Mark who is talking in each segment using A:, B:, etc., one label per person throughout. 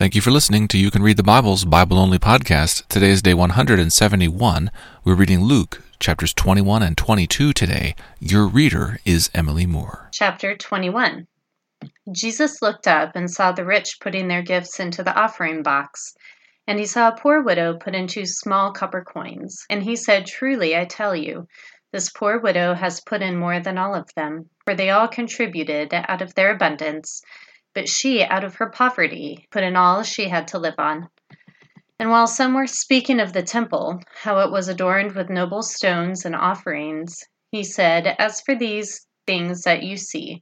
A: Thank you for listening to You Can Read the Bible's Bible Only podcast. Today is day 171. We're reading Luke chapters 21 and 22 today. Your reader is Emily Moore.
B: Chapter 21 Jesus looked up and saw the rich putting their gifts into the offering box. And he saw a poor widow put in two small copper coins. And he said, Truly, I tell you, this poor widow has put in more than all of them, for they all contributed out of their abundance but she, out of her poverty, put in all she had to live on. And while some were speaking of the temple, how it was adorned with noble stones and offerings, he said, As for these things that you see,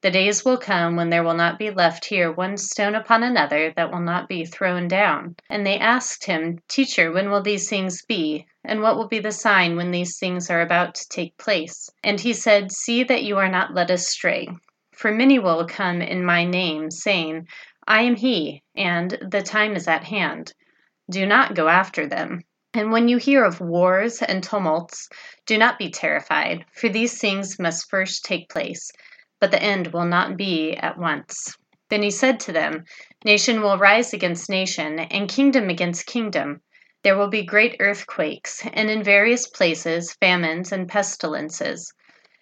B: the days will come when there will not be left here one stone upon another that will not be thrown down. And they asked him, Teacher, when will these things be? And what will be the sign when these things are about to take place? And he said, See that you are not led astray. For many will come in my name, saying, I am he, and the time is at hand. Do not go after them. And when you hear of wars and tumults, do not be terrified, for these things must first take place, but the end will not be at once. Then he said to them, Nation will rise against nation, and kingdom against kingdom. There will be great earthquakes, and in various places famines and pestilences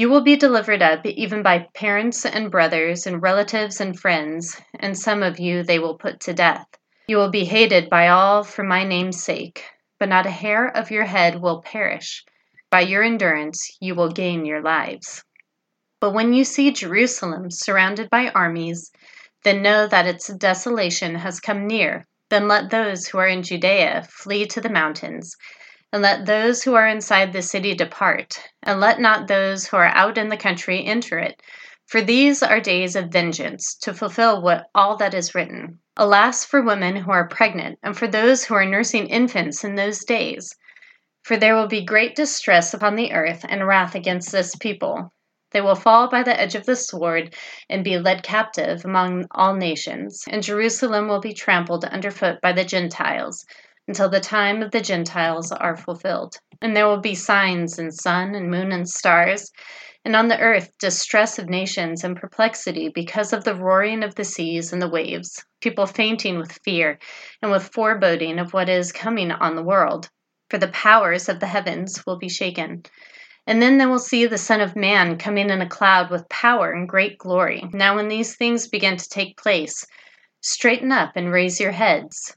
B: You will be delivered up even by parents and brothers and relatives and friends, and some of you they will put to death. You will be hated by all for my name's sake, but not a hair of your head will perish. By your endurance you will gain your lives. But when you see Jerusalem surrounded by armies, then know that its desolation has come near. Then let those who are in Judea flee to the mountains and let those who are inside the city depart, and let not those who are out in the country enter it. For these are days of vengeance, to fulfill what all that is written. Alas for women who are pregnant, and for those who are nursing infants in those days. For there will be great distress upon the earth, and wrath against this people. They will fall by the edge of the sword, and be led captive among all nations, and Jerusalem will be trampled underfoot by the Gentiles until the time of the Gentiles are fulfilled. And there will be signs in sun and moon and stars, and on the earth distress of nations and perplexity because of the roaring of the seas and the waves, people fainting with fear and with foreboding of what is coming on the world. For the powers of the heavens will be shaken. And then they will see the Son of Man coming in a cloud with power and great glory. Now, when these things begin to take place, straighten up and raise your heads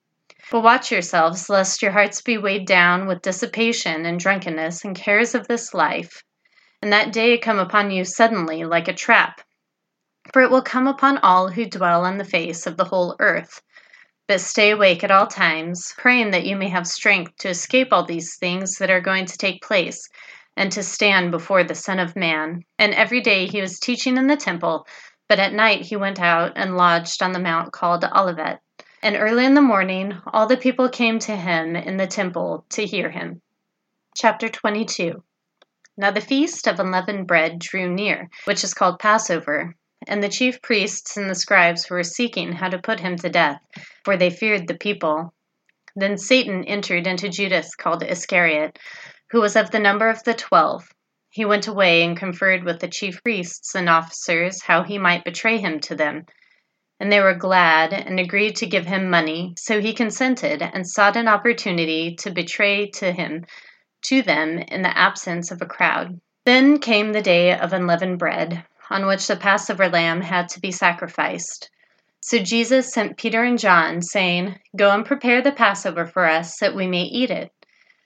B: But watch yourselves, lest your hearts be weighed down with dissipation and drunkenness and cares of this life, and that day come upon you suddenly like a trap. For it will come upon all who dwell on the face of the whole earth. But stay awake at all times, praying that you may have strength to escape all these things that are going to take place, and to stand before the Son of Man. And every day he was teaching in the temple, but at night he went out and lodged on the mount called Olivet. And early in the morning, all the people came to him in the temple to hear him. Chapter 22 Now the feast of unleavened bread drew near, which is called Passover, and the chief priests and the scribes were seeking how to put him to death, for they feared the people. Then Satan entered into Judas, called Iscariot, who was of the number of the twelve. He went away and conferred with the chief priests and officers how he might betray him to them. And they were glad and agreed to give him money. So he consented and sought an opportunity to betray to him to them in the absence of a crowd. Then came the day of unleavened bread, on which the Passover lamb had to be sacrificed. So Jesus sent Peter and John, saying, Go and prepare the Passover for us, that we may eat it.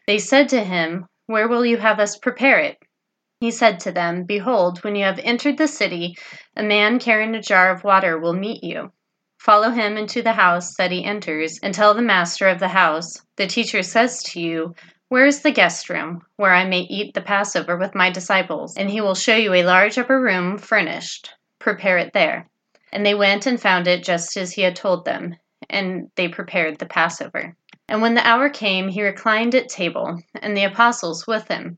B: They said to him, Where will you have us prepare it? He said to them, Behold, when you have entered the city, a man carrying a jar of water will meet you. Follow him into the house that he enters, and tell the master of the house, The teacher says to you, Where is the guest room, where I may eat the Passover with my disciples? And he will show you a large upper room furnished. Prepare it there. And they went and found it just as he had told them, and they prepared the Passover. And when the hour came, he reclined at table, and the apostles with him.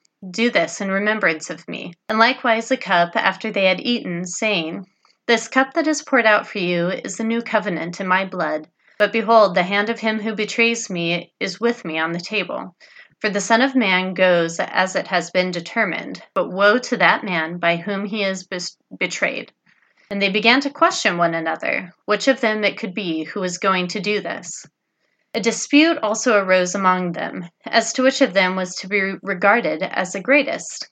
B: Do this in remembrance of me. And likewise the cup after they had eaten, saying, this cup that is poured out for you is the new covenant in my blood. But behold, the hand of him who betrays me is with me on the table. For the Son of Man goes as it has been determined, but woe to that man by whom he is betrayed. And they began to question one another, which of them it could be who was going to do this. A dispute also arose among them, as to which of them was to be regarded as the greatest.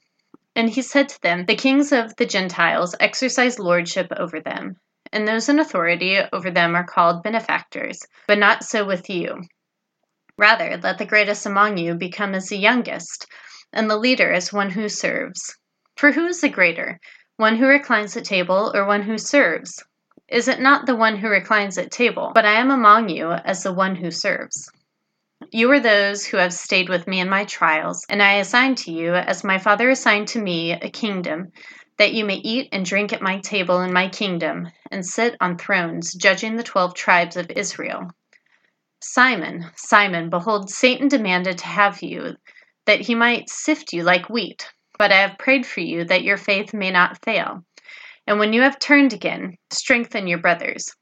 B: And he said to them, The kings of the Gentiles exercise lordship over them, and those in authority over them are called benefactors, but not so with you. Rather, let the greatest among you become as the youngest, and the leader as one who serves. For who is the greater, one who reclines at table or one who serves? Is it not the one who reclines at table? But I am among you as the one who serves. You are those who have stayed with me in my trials, and I assign to you, as my Father assigned to me, a kingdom, that you may eat and drink at my table in my kingdom, and sit on thrones, judging the twelve tribes of Israel. Simon, Simon, behold, Satan demanded to have you, that he might sift you like wheat. But I have prayed for you that your faith may not fail. And when you have turned again, strengthen your brothers.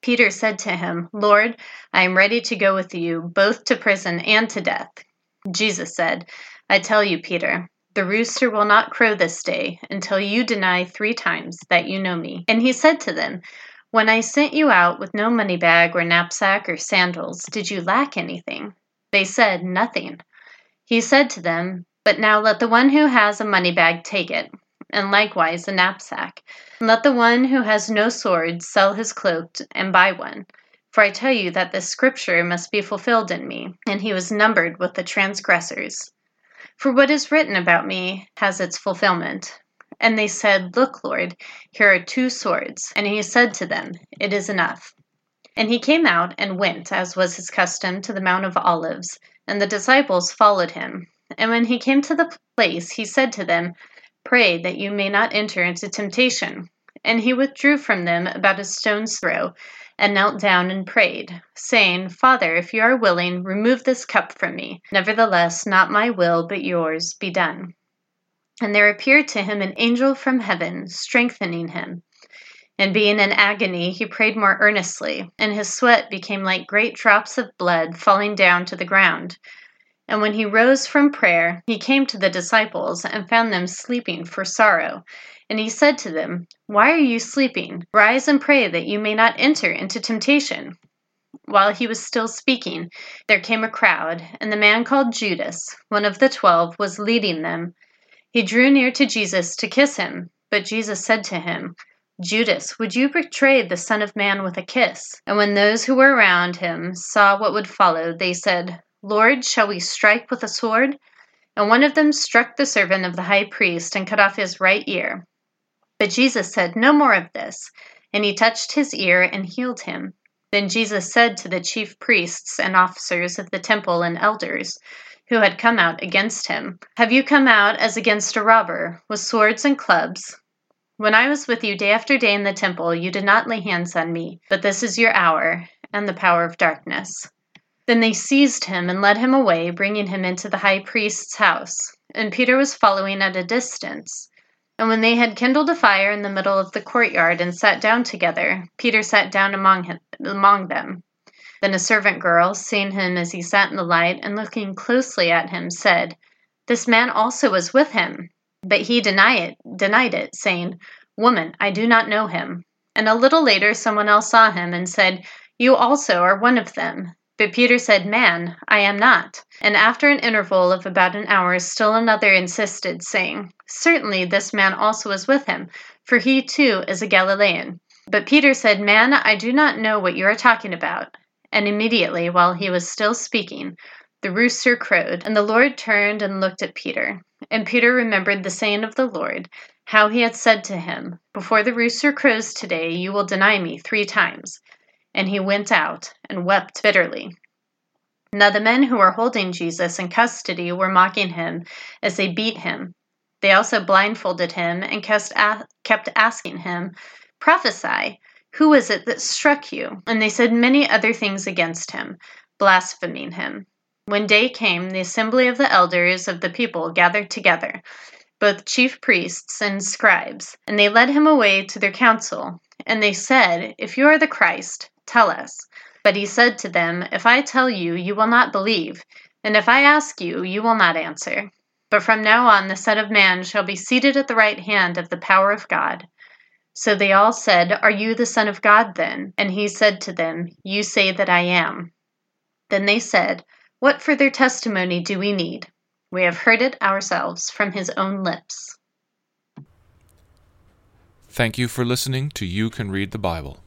B: Peter said to him, Lord, I am ready to go with you both to prison and to death. Jesus said, I tell you, Peter, the rooster will not crow this day until you deny three times that you know me. And he said to them, When I sent you out with no money bag or knapsack or sandals, did you lack anything? They said, Nothing. He said to them, But now let the one who has a money bag take it and likewise a knapsack. Let the one who has no sword sell his cloak and buy one. For I tell you that this scripture must be fulfilled in me. And he was numbered with the transgressors. For what is written about me has its fulfillment. And they said, Look, Lord, here are two swords. And he said to them, It is enough. And he came out and went, as was his custom, to the Mount of Olives, and the disciples followed him. And when he came to the place, he said to them, Pray that you may not enter into temptation. And he withdrew from them about a stone's throw, and knelt down and prayed, saying, Father, if you are willing, remove this cup from me. Nevertheless, not my will, but yours, be done. And there appeared to him an angel from heaven, strengthening him. And being in agony, he prayed more earnestly, and his sweat became like great drops of blood falling down to the ground. And when he rose from prayer, he came to the disciples and found them sleeping for sorrow. And he said to them, Why are you sleeping? Rise and pray that you may not enter into temptation. While he was still speaking, there came a crowd, and the man called Judas, one of the twelve, was leading them. He drew near to Jesus to kiss him, but Jesus said to him, Judas, would you betray the Son of Man with a kiss? And when those who were around him saw what would follow, they said, Lord, shall we strike with a sword? And one of them struck the servant of the high priest and cut off his right ear. But Jesus said, No more of this. And he touched his ear and healed him. Then Jesus said to the chief priests and officers of the temple and elders, who had come out against him, Have you come out as against a robber, with swords and clubs? When I was with you day after day in the temple, you did not lay hands on me, but this is your hour, and the power of darkness. Then they seized him and led him away, bringing him into the high priest's house. And Peter was following at a distance. And when they had kindled a fire in the middle of the courtyard and sat down together, Peter sat down among, him, among them. Then a servant girl, seeing him as he sat in the light and looking closely at him, said, This man also was with him. But he denied it, denied it, saying, Woman, I do not know him. And a little later someone else saw him and said, You also are one of them. But Peter said, Man, I am not. And after an interval of about an hour, still another insisted, saying, Certainly this man also was with him, for he too is a Galilean. But Peter said, Man, I do not know what you are talking about. And immediately, while he was still speaking, the rooster crowed, and the Lord turned and looked at Peter. And Peter remembered the saying of the Lord, how he had said to him, Before the rooster crows today, you will deny me three times. And he went out and wept bitterly. Now the men who were holding Jesus in custody were mocking him as they beat him. They also blindfolded him and kept asking him, Prophesy, who is it that struck you? And they said many other things against him, blaspheming him. When day came, the assembly of the elders of the people gathered together, both chief priests and scribes, and they led him away to their council. And they said, If you are the Christ, tell us. But he said to them, If I tell you, you will not believe, and if I ask you, you will not answer. But from now on the Son of Man shall be seated at the right hand of the power of God. So they all said, Are you the Son of God then? And he said to them, You say that I am. Then they said, What further testimony do we need? We have heard it ourselves from his own lips.
A: Thank you for listening to You Can Read the Bible.